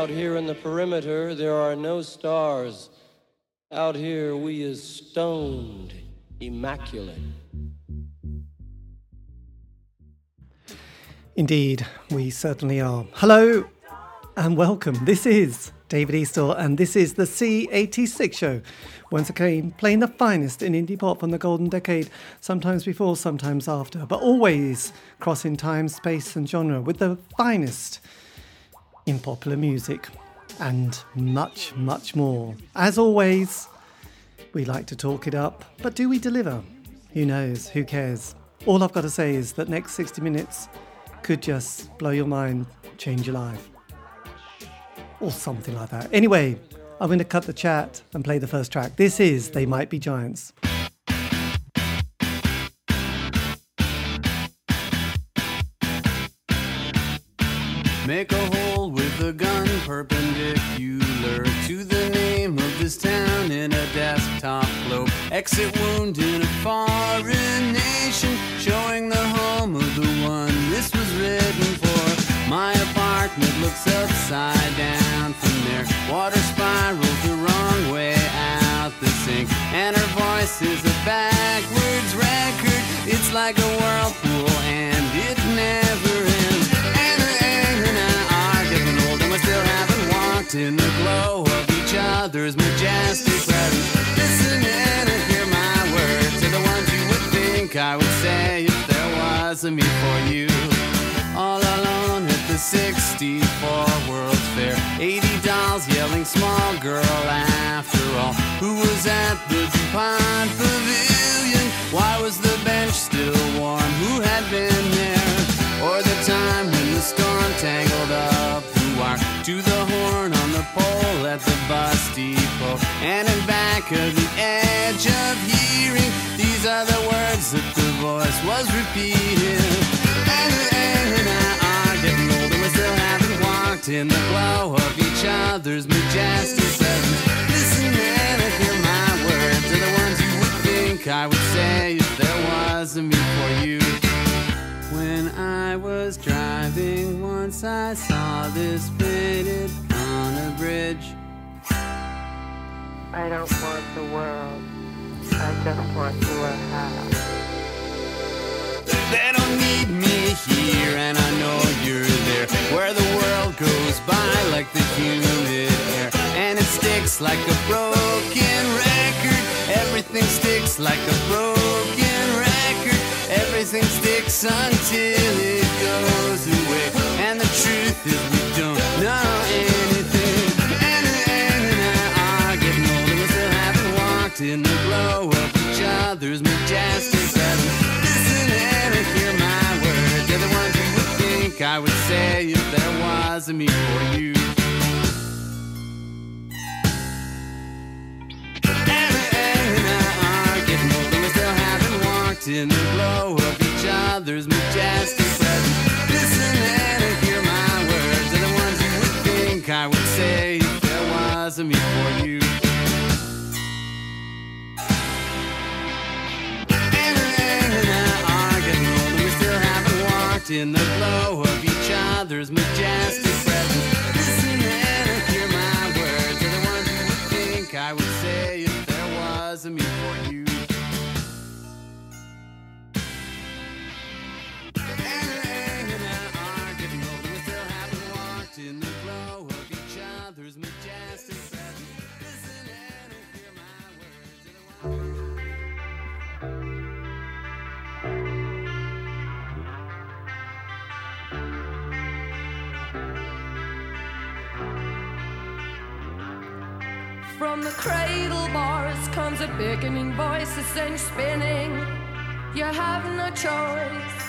Out here in the perimeter, there are no stars. Out here, we is stoned, immaculate. Indeed, we certainly are. Hello and welcome. This is David Eastaugh, and this is the C86 show. Once again, playing the finest in indie pop from the golden decade, sometimes before, sometimes after, but always crossing time, space, and genre with the finest in popular music and much, much more. As always, we like to talk it up, but do we deliver? Who knows? Who cares? All I've got to say is that next 60 minutes could just blow your mind, change your life or something like that. Anyway, I'm going to cut the chat and play the first track. This is They Might Be Giants. Make a hole a gun perpendicular to the name of this town in a desktop globe. Exit wound in a foreign nation, showing the home of the one this was written for. My apartment looks upside down from there. Water spirals the wrong way out the sink. And her voice is a backwards record. It's like a whirlpool and it never haven't in the glow of each other's majestic presence. Listen and hear my words to the ones you would think I would say if there was a me for you. All alone at the 64 World's Fair. 80 dolls yelling small girl after all. Who was at the DuPont Pavilion? Why was the bench still warm? Who had been there? Or the time when the storm tangled up at the bus depot. And in back of the edge of hearing, these are the words that the voice was repeating. And, and I are getting old and we still haven't walked in the glow of each other's majestic presence. Listen and hear my words are the ones you would think I would say if there was a me for you. When I was driving once, I saw this painted on a bridge. I don't want the world. I just want you a. They don't need me here, and I know you're there. Where the world goes by like the humid air, and it sticks like a broken record. Everything sticks like a broken record. Everything sticks until it goes away. And the truth is, we don't know and older we still haven't walked in the glow of each other's majestic presence. Listen and hear my words. They're the ones you would think I would say if there was a me for you. And, and I are getting old, and we still haven't walked in the glow of each other's majestic cradle bars comes a beckoning voice, a spinning. You have no choice.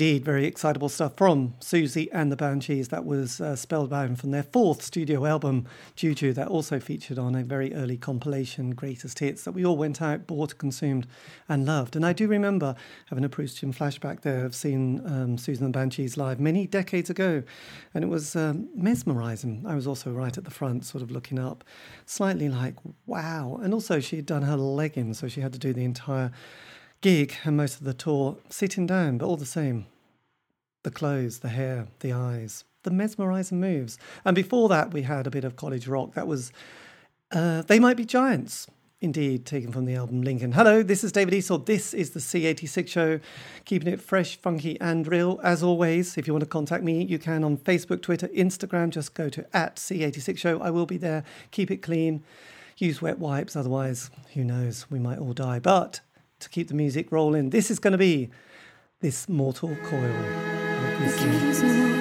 Indeed, very excitable stuff from Susie and the Banshees. That was uh, Spellbound from their fourth studio album, Juju, that also featured on a very early compilation, Greatest Hits, that we all went out, bought, consumed, and loved. And I do remember having a Proustian flashback there of seeing um, Siouxsie and the Banshees live many decades ago, and it was um, mesmerizing. I was also right at the front, sort of looking up, slightly like, wow. And also, she had done her leggings, so she had to do the entire gig and most of the tour sitting down, but all the same, the clothes, the hair, the eyes, the mesmerizing moves. And before that, we had a bit of college rock. That was uh, They Might Be Giants. Indeed, taken from the album Lincoln. Hello, this is David Eastaugh. This is the C86 show, keeping it fresh, funky, and real. As always, if you want to contact me, you can on Facebook, Twitter, Instagram. Just go to at C86 show. I will be there. Keep it clean. Use wet wipes, otherwise, who knows, we might all die. But to keep the music rolling. This is going to be this Mortal Coil.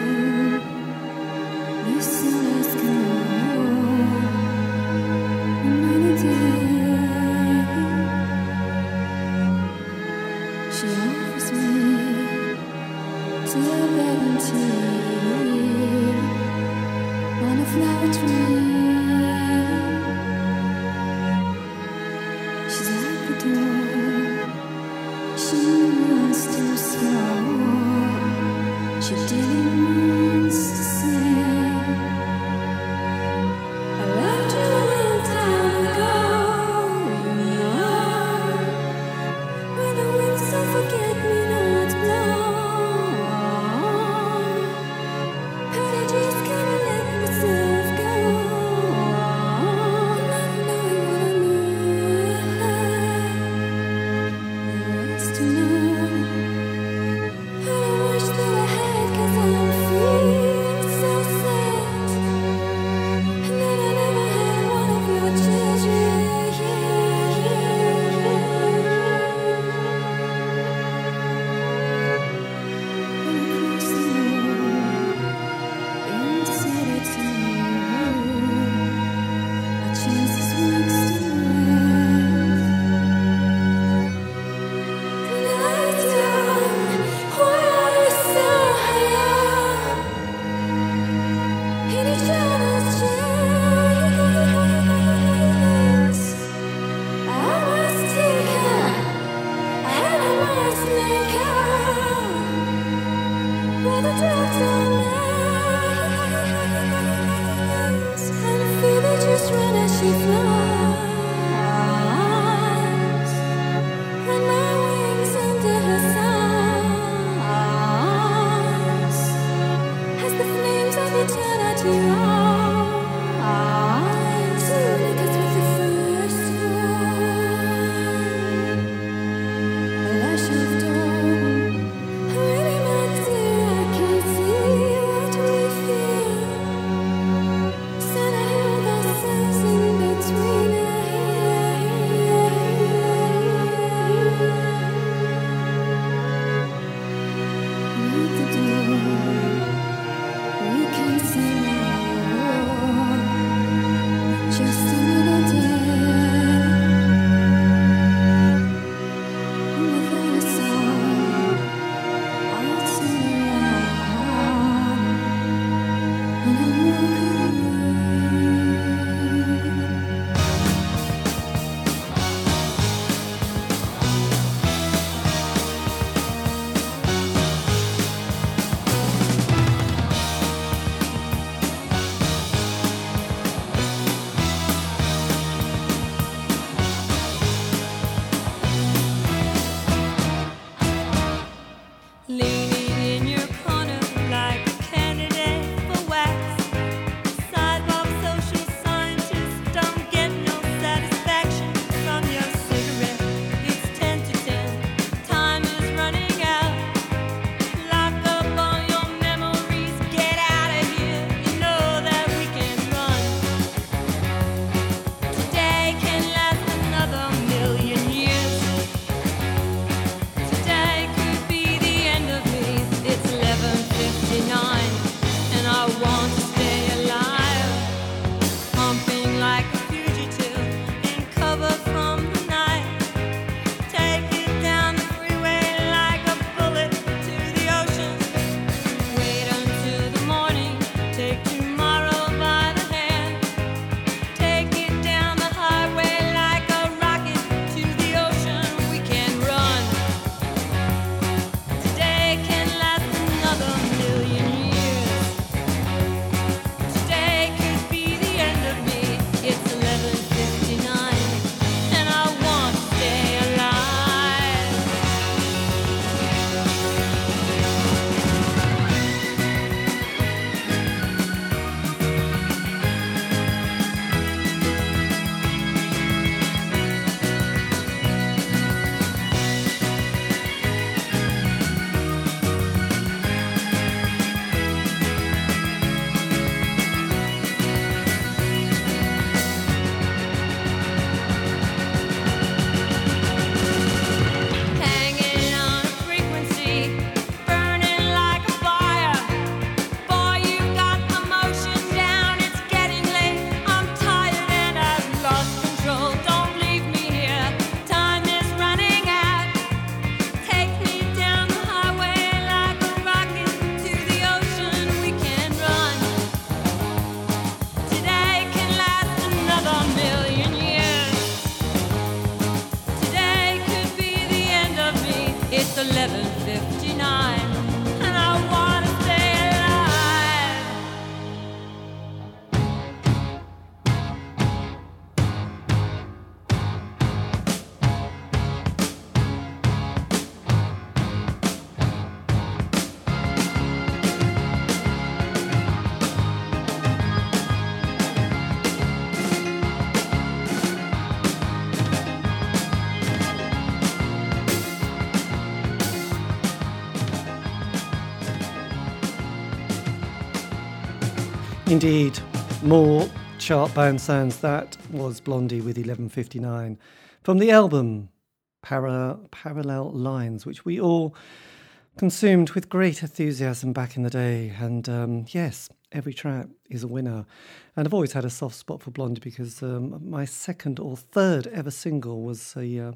Indeed, more chart bound sounds. That was Blondie with 1159 from the album Para- Parallel Lines, which we all consumed with great enthusiasm back in the day. And um, yes, every track is a winner. And I've always had a soft spot for Blondie because um, my second or third ever single was a. Uh,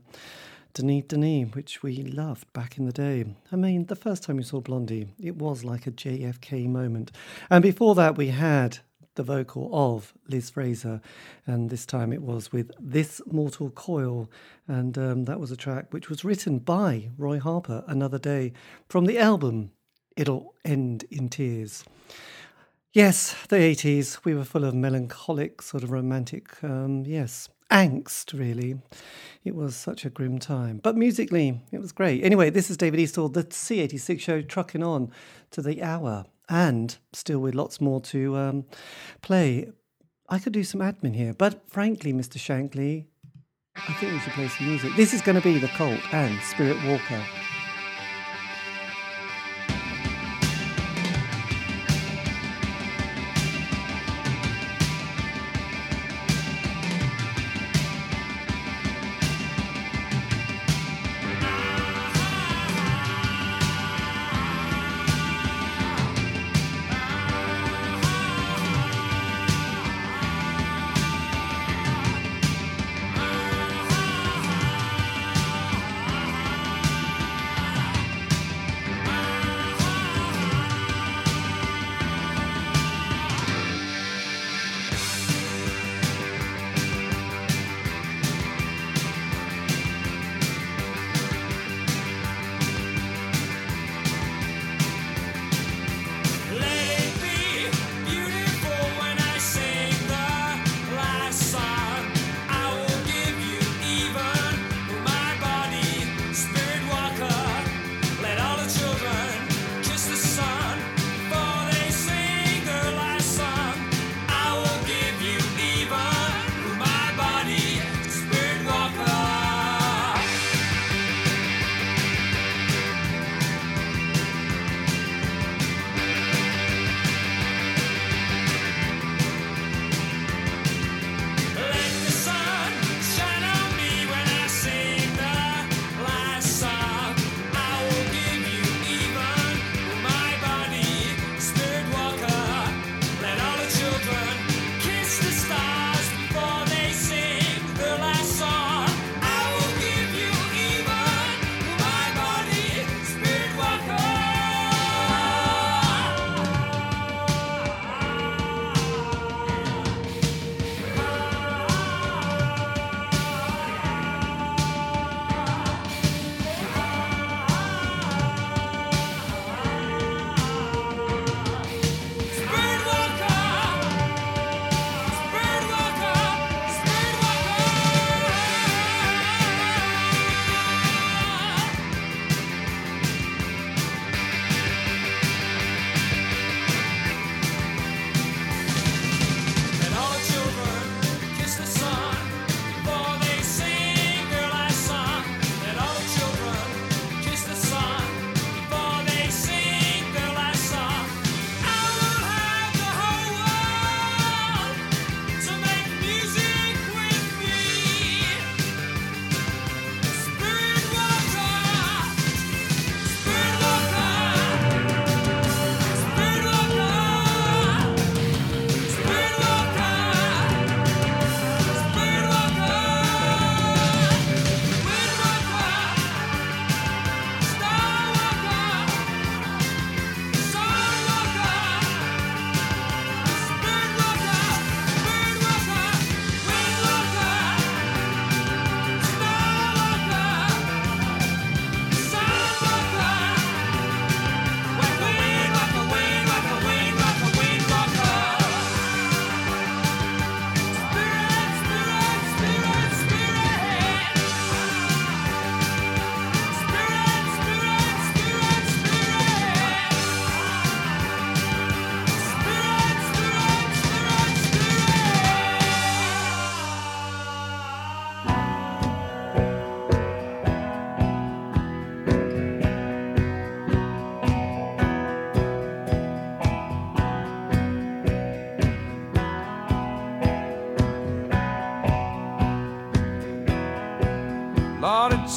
Denis Denis, which we loved back in the day. I mean, the first time we saw Blondie, it was like a JFK moment. And before that, we had the vocal of Liz Fraser, and this time it was with This Mortal Coil, and um, that was a track which was written by Roy Harper, Another Day, from the album It'll End in Tears. Yes, the 80s, we were full of melancholic, sort of romantic, um, yes, angst, really. It was such a grim time. But musically, it was great. Anyway, this is David Eastall, the C86 show, trucking on to the hour and still with lots more to um, play. I could do some admin here, but frankly, Mr. Shankly, I think we should play some music. This is going to be The Cult and Spirit Walker.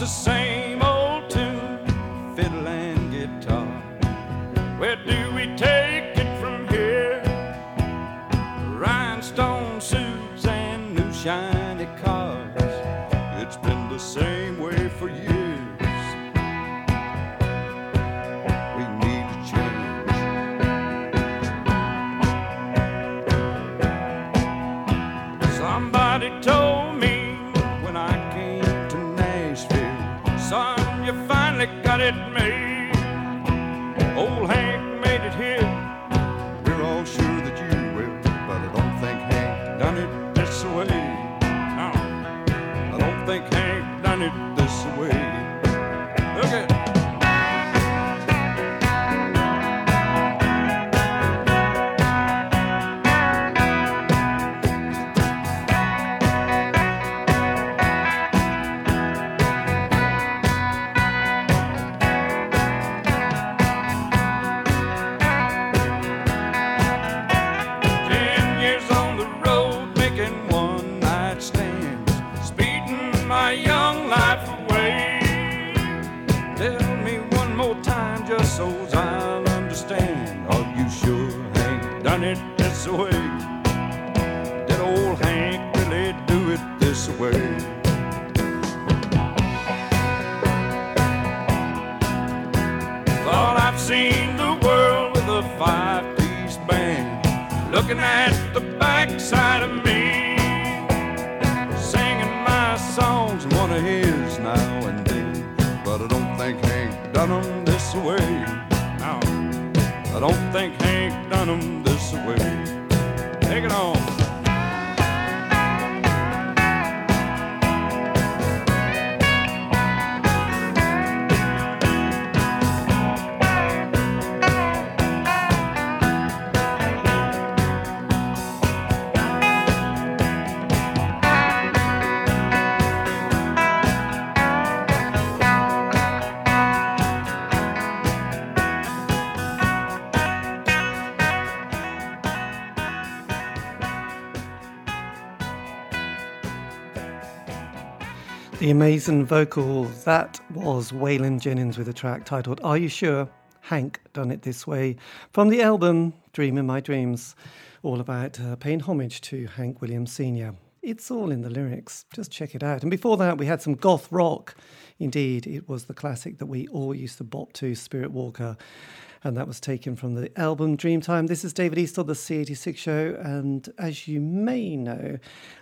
The same way? Did old Hank really do it this way? Thought I've seen the world with a five-piece band, looking at the backside of me, singing my songs and one of his now and then. But I don't think Hank done 'em this way. No, I don't think Hank done 'em this way. Take it on. The amazing vocal, that was Waylon Jennings with a track titled Are You Sure? Hank Done It This Way from the album Dream in My Dreams, all about uh, paying homage to Hank Williams Sr. It's all in the lyrics, just check it out. And before that, we had some goth rock. Indeed, it was the classic that we all used to bop to, Spirit Walker and that was taken from the album Dreamtime. This is David Eastaugh, the C86 show, and as you may know,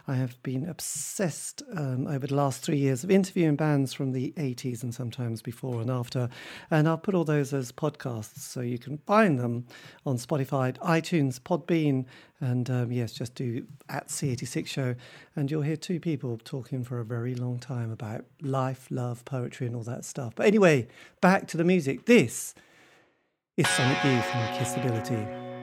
I have been obsessed um, over the last three years of interviewing bands from the 80s and sometimes before and after, and I'll put all those as podcasts so you can find them on Spotify, iTunes, Podbean, and um, yes, just do at C86 show, and you'll hear two people talking for a very long time about life, love, poetry, and all that stuff. But anyway, back to the music. This is Sonic Youth and Kissability.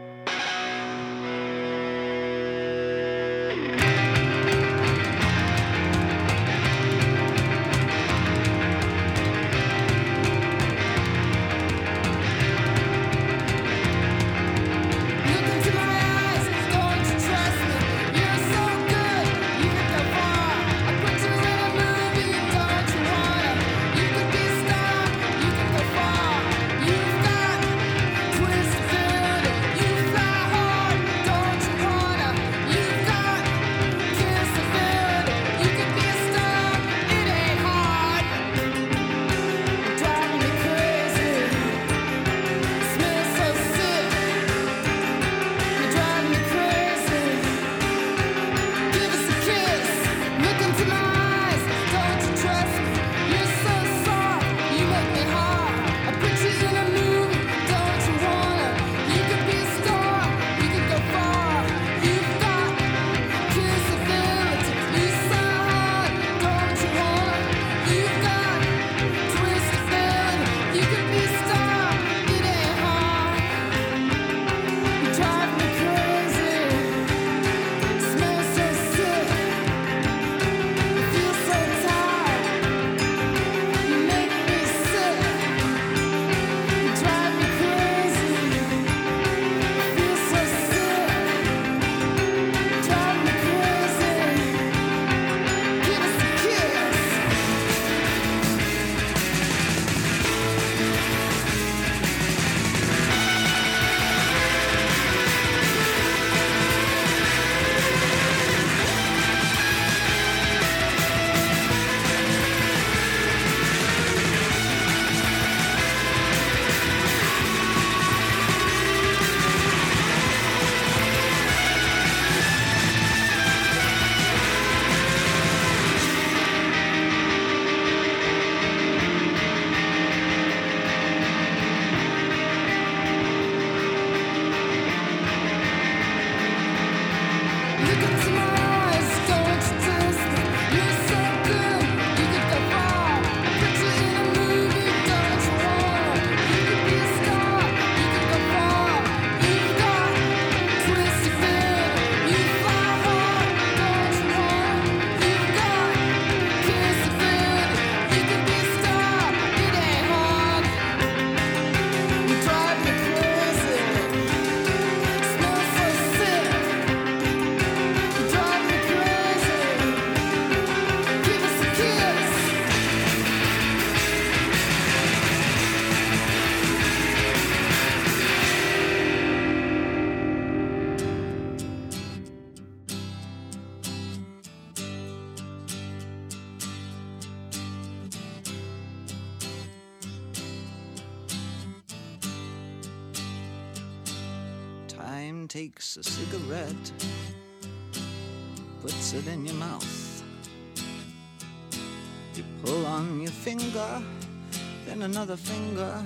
Another finger,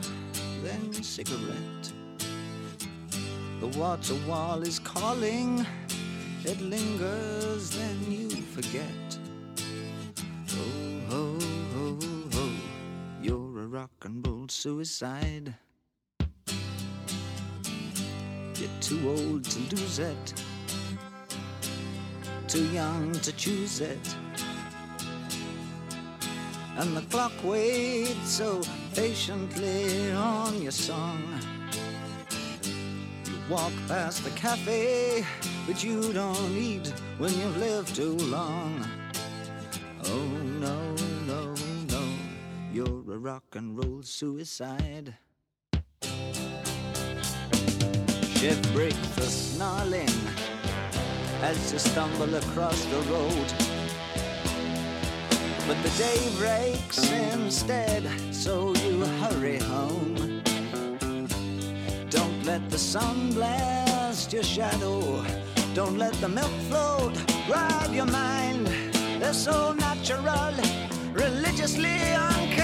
then cigarette. The water wall is calling, it lingers, then you forget. Oh, ho, ho, ho, you're a rock and roll suicide. You're too old to lose it, too young to choose it. And the clock waits so patiently on your song. You walk past the cafe, but you don't eat when you've lived too long. Oh no, no, no, you're a rock and roll suicide. Shift breaks the snarling as you stumble across the road. But the day breaks instead, so you hurry home. Don't let the sun blast your shadow. Don't let the milk float rob your mind. They're so natural, religiously unkind.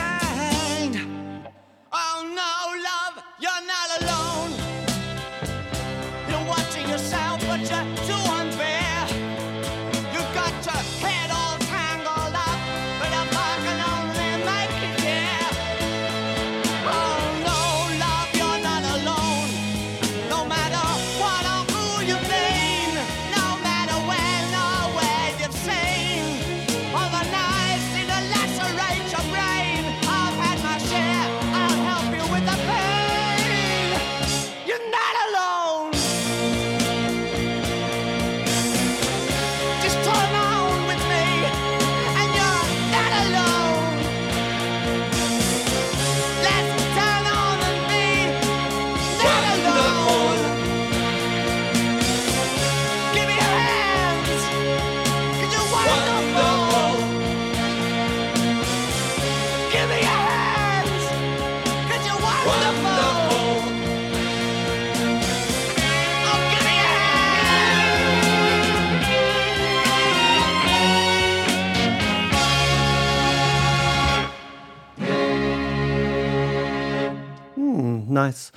Nice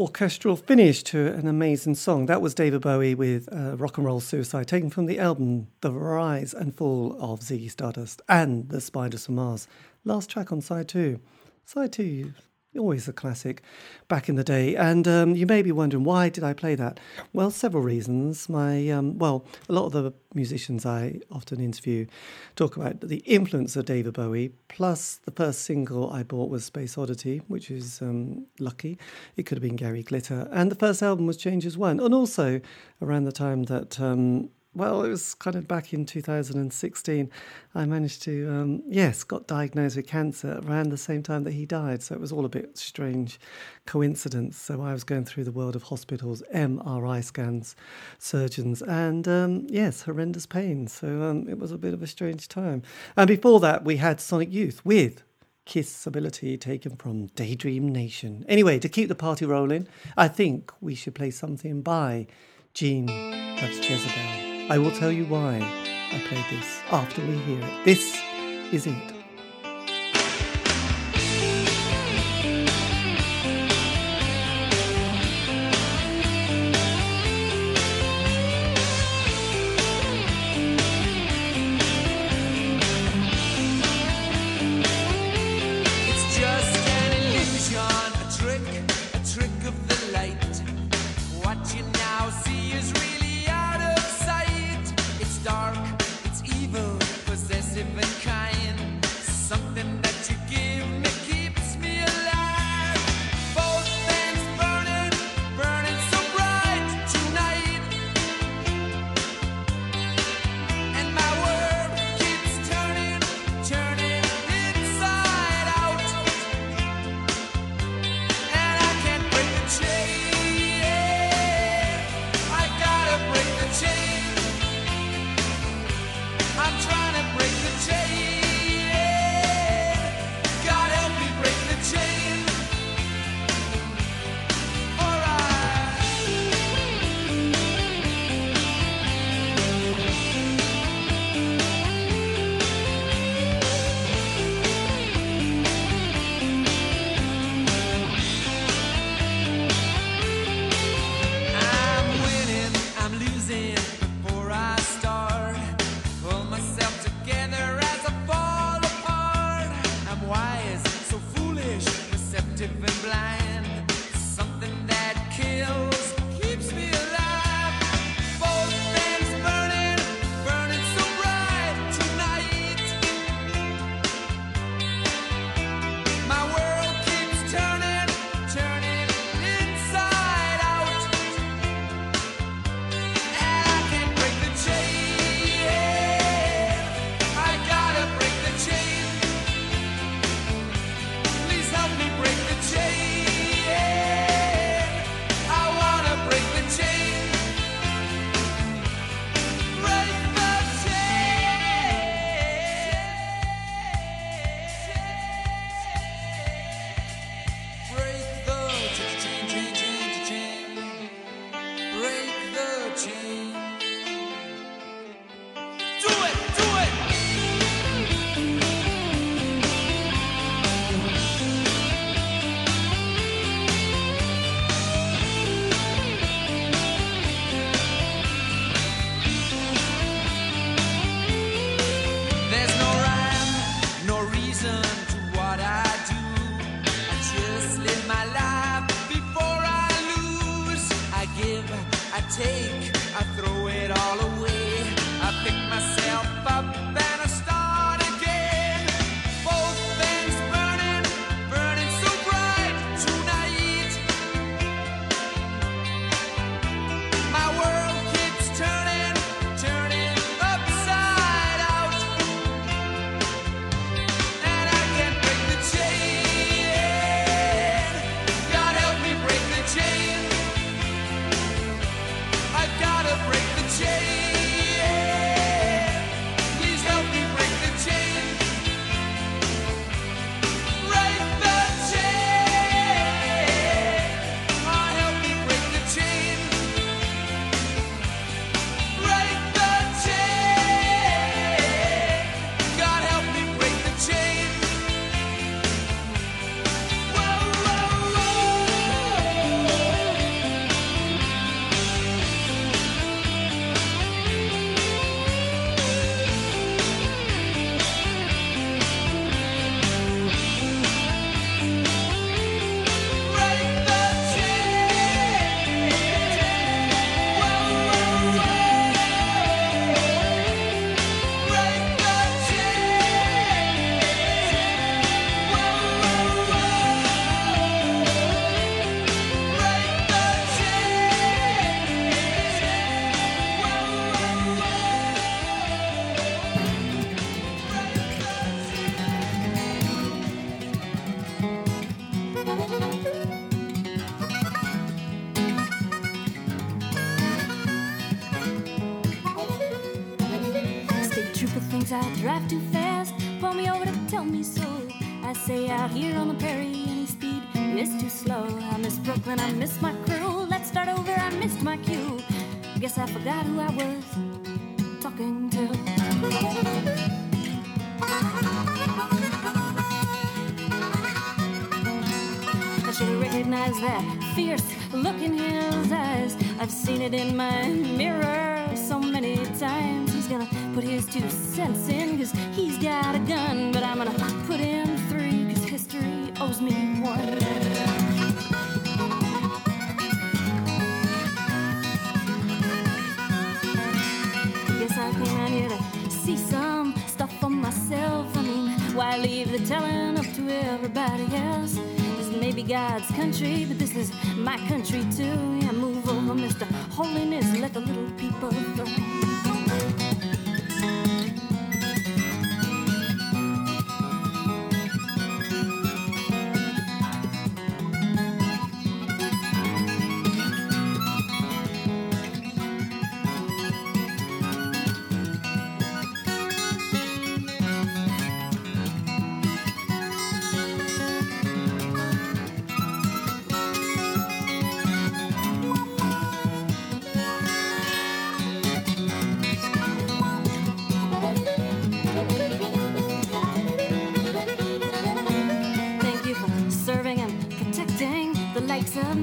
orchestral finish to an amazing song. That was David Bowie with uh, Rock and Roll Suicide, taken from the album The Rise and Fall of Ziggy Stardust and The Spiders from Mars. Last track on side two. Side two, always a classic back in the day. And um, you may be wondering, why did I play that? Well, several reasons. My um, Well, a lot of the musicians I often interview talk about the influence of David Bowie, plus the first single I bought was Space Oddity, which is um, lucky. It could have been Gary Glitter. And the first album was Changes One. And also around the time that. Well, it was kind of back in 2016. I managed to, um, yes, got diagnosed with cancer around the same time that he died. So it was all a bit strange coincidence. So I was going through the world of hospitals, MRI scans, surgeons, and um, yes, horrendous pain. So um, it was a bit of a strange time. And before that, we had Sonic Youth with Kiss Ability taken from Daydream Nation. Anyway, to keep the party rolling, I think we should play something by Gene. That's Jezebel. I will tell you why I played this after we hear it. This is it.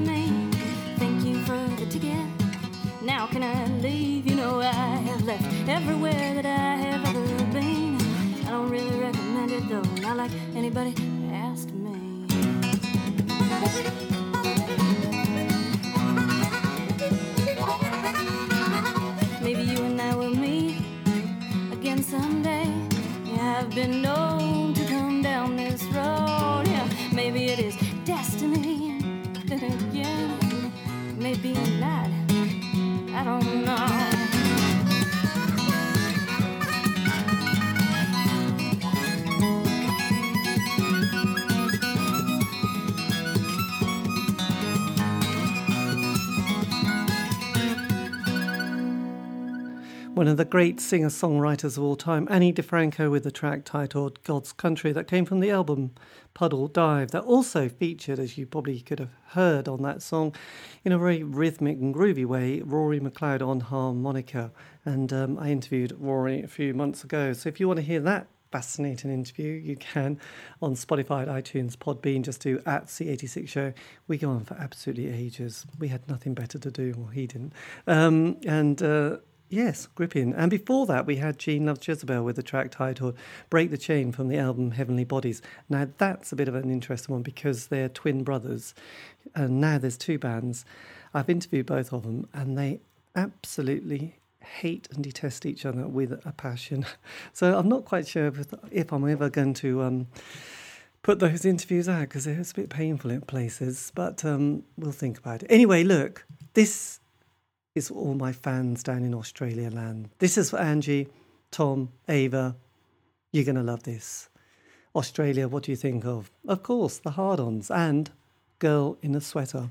me. one of the great singer songwriters of all time, Ani DiFranco, with the track titled God's Country, that came from the album Puddle Dive, that also featured, as you probably could have heard on that song, in a very rhythmic and groovy way, Rory McLeod on harmonica. And um, I interviewed Rory a few months ago. So if you want to hear that fascinating interview, you can on Spotify, iTunes, Podbean, just do at C86 Show. We go on for absolutely ages. We had nothing better to do, well, he didn't. Um, and uh, Yes, gripping. And before that, we had Gene Loves Jezebel with the track titled Break the Chain from the album Heavenly Bodies. Now, that's a bit of an interesting one because they're twin brothers. And now there's two bands. I've interviewed both of them, and they absolutely hate and detest each other with a passion. So I'm not quite sure if, if I'm ever going to. Um, put those interviews out because it was a bit painful in places, but um, we'll think about it. Anyway, look, this is all my fans down in Australia land. This is for Angie, Tom, Ava. You're going to love this. Australia, what do you think of? Of course, the hard ons and Girl in a Sweater.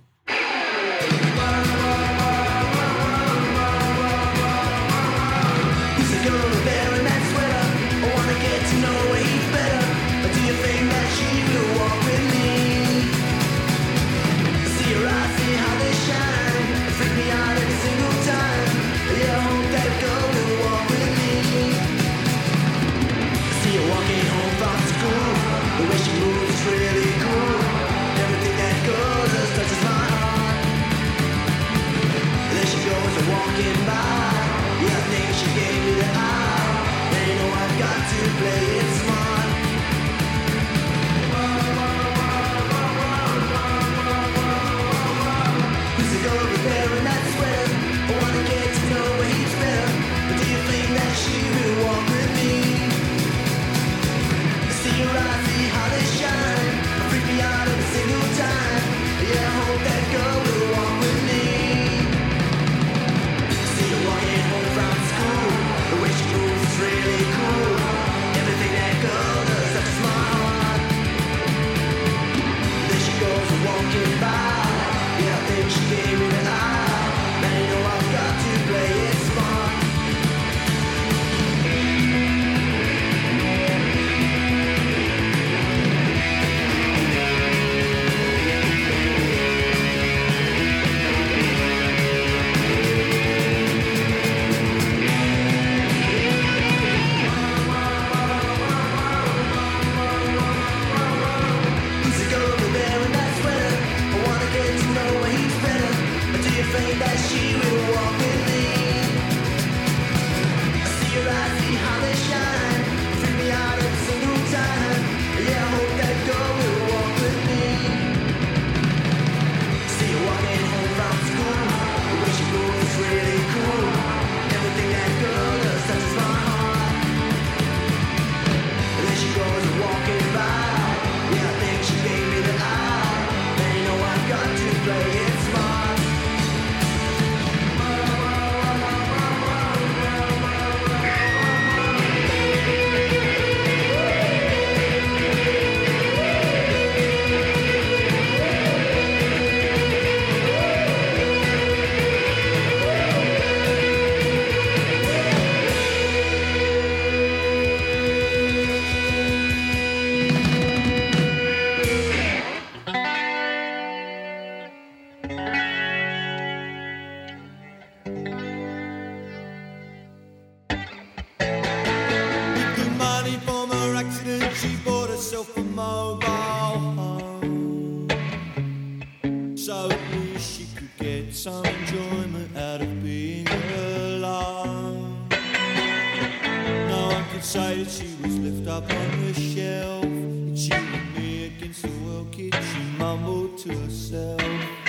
will keep you mumbled to herself.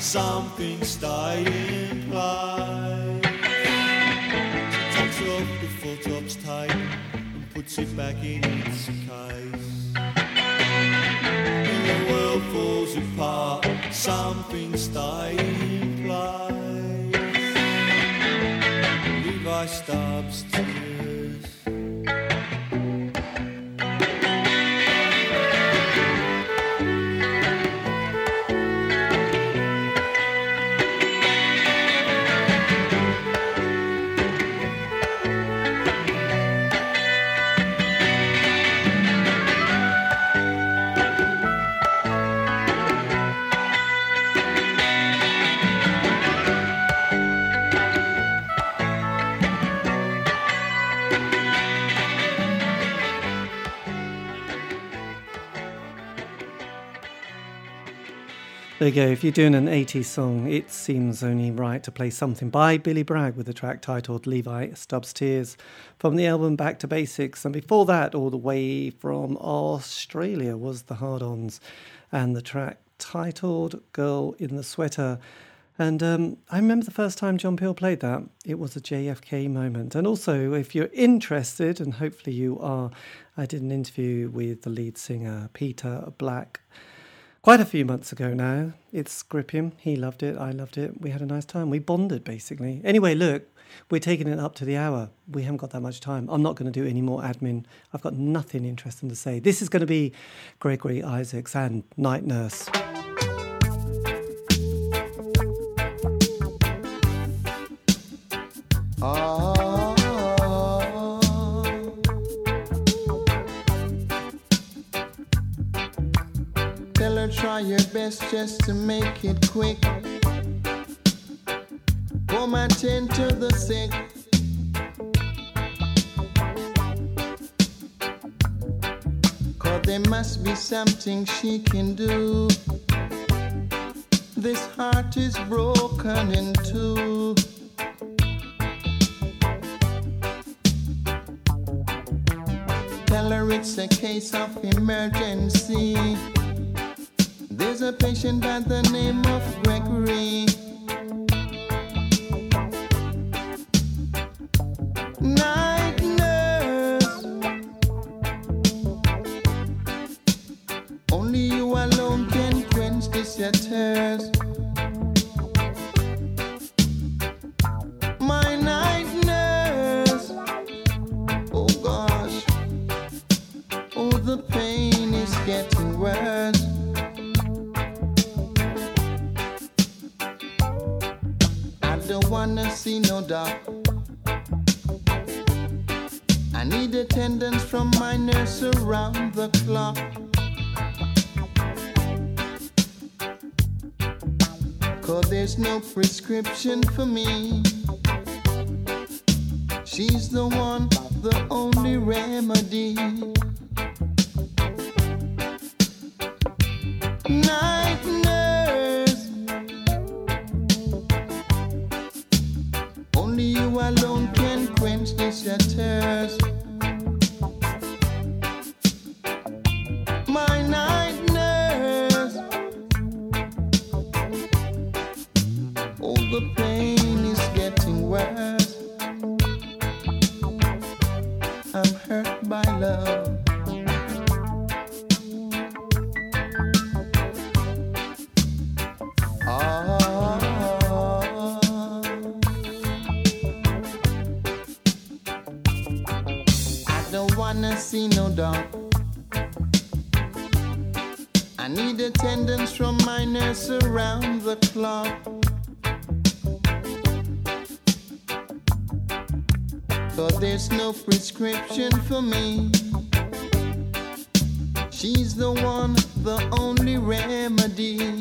Something stay in. She takes off the Four Tops tape and puts it back in its case. When the world falls apart, something stay in. Levi Stubbs tears. There you go. If you're doing an 80s song, it seems only right to play something by Billy Bragg with a track titled Levi Stubbs Tears from the album Back to Basics. And before that, all the way from Australia was the Hard Ons and the track titled Girl in the Sweater. And um, I remember the first time John Peel played that, it was a JFK moment. And also, if you're interested, and hopefully you are, I did an interview with the lead singer, Peter Black quite a few months ago now. It's Gripium. He loved it. I loved it. We had a nice time. We bonded basically. Anyway, look, we're taking it up to the hour. We haven't got that much time. I'm not going to do any more admin. I've got nothing interesting to say. This is going to be Gregory Isaacs and Night Nurse. Tell try your best just to make it quick. Come attend to the sick. Cause there must be something she can do. This heart is broken in two. Tell her it's a case of emergency. There's a patient by the name of Gregory. Prescription for me. The pain is getting worse. I'm hurt by love. Ah. I don't wanna see no dog. I need attendance from my nurse around the clock. There's no prescription for me. She's the one, the only remedy.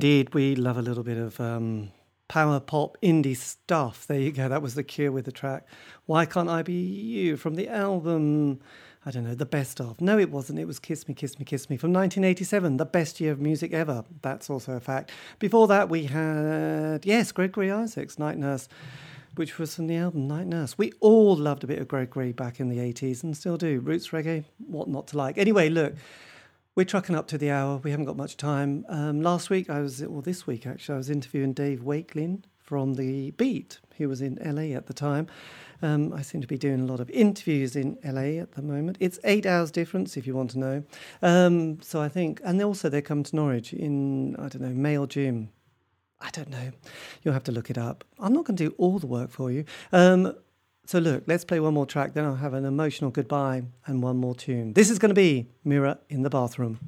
Indeed, we love a little bit of um, power pop indie stuff. There you go. That was the cure with the track Why Can't I Be You from the album, I don't know, The Best of. No, it wasn't. It was Kiss Me, Kiss Me, Kiss Me from 1987, the best year of music ever. That's also a fact. Before that, we had, yes, Gregory Isaacs, Night Nurse. Which was from the album Night Nurse. We all loved a bit of Gregory back in the 80s and still do. Roots reggae, what not to like. Anyway, look, we're trucking up to the hour. We haven't got much time. Um, last week, I was, or this week actually, I was interviewing Dave Wakeling from The Beat. He was in LA at the time. Um, I seem to be doing a lot of interviews in LA at the moment. It's eight hours difference, if you want to know. Um, so I think, and also they come to Norwich in, I don't know, May or June. I don't know. You'll have to look it up. I'm not going to do all the work for you. Um, so look, let's play one more track, then I'll have an emotional goodbye and one more tune. This is going to be Mirror in the Bathroom.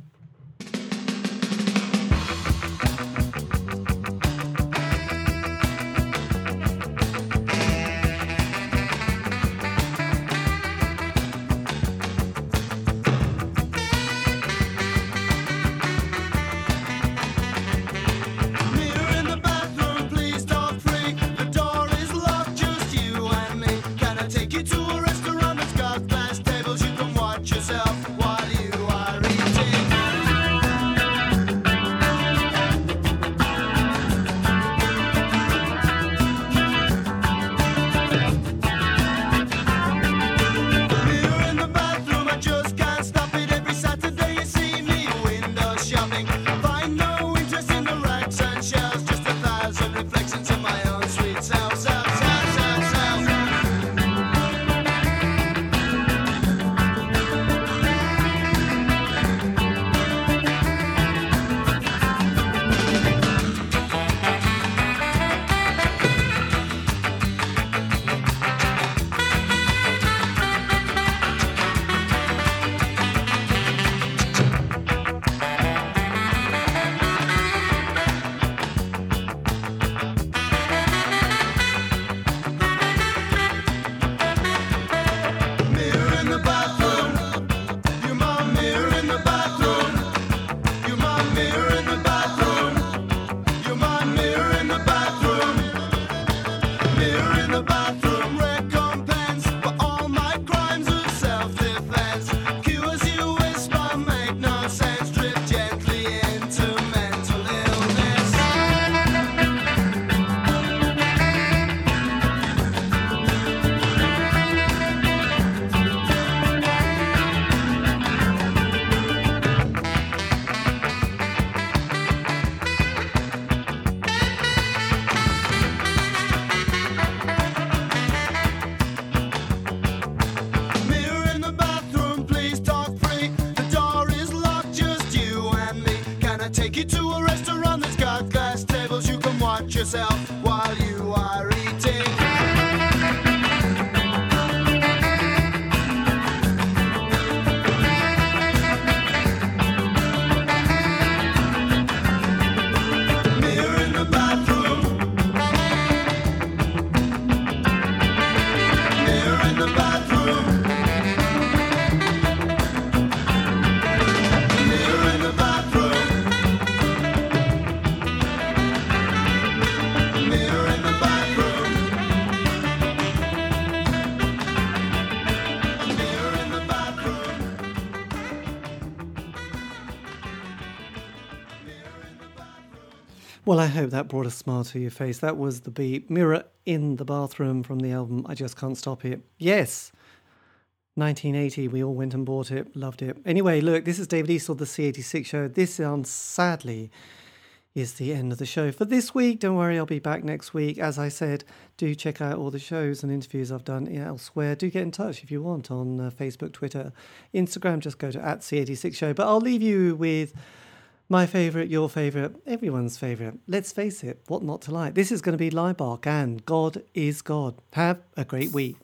I hope that brought a smile to your face. That was the beat Mirror in the Bathroom from the album I Just Can't Stop It. Yes, 1980, we all went and bought it, loved it. Anyway, look, this is David Eastaugh, the C86 show. This, um, sadly, is the end of the show for this week. Don't worry, I'll be back next week. As I said, do check out all the shows and interviews I've done elsewhere. Do get in touch if you want on uh, Facebook, Twitter, Instagram. Just go to at C86 show. But I'll leave you with my favourite, your favourite, everyone's favourite. Let's face it, what not to like. This is going to be Laibach and God is God. Have a great week.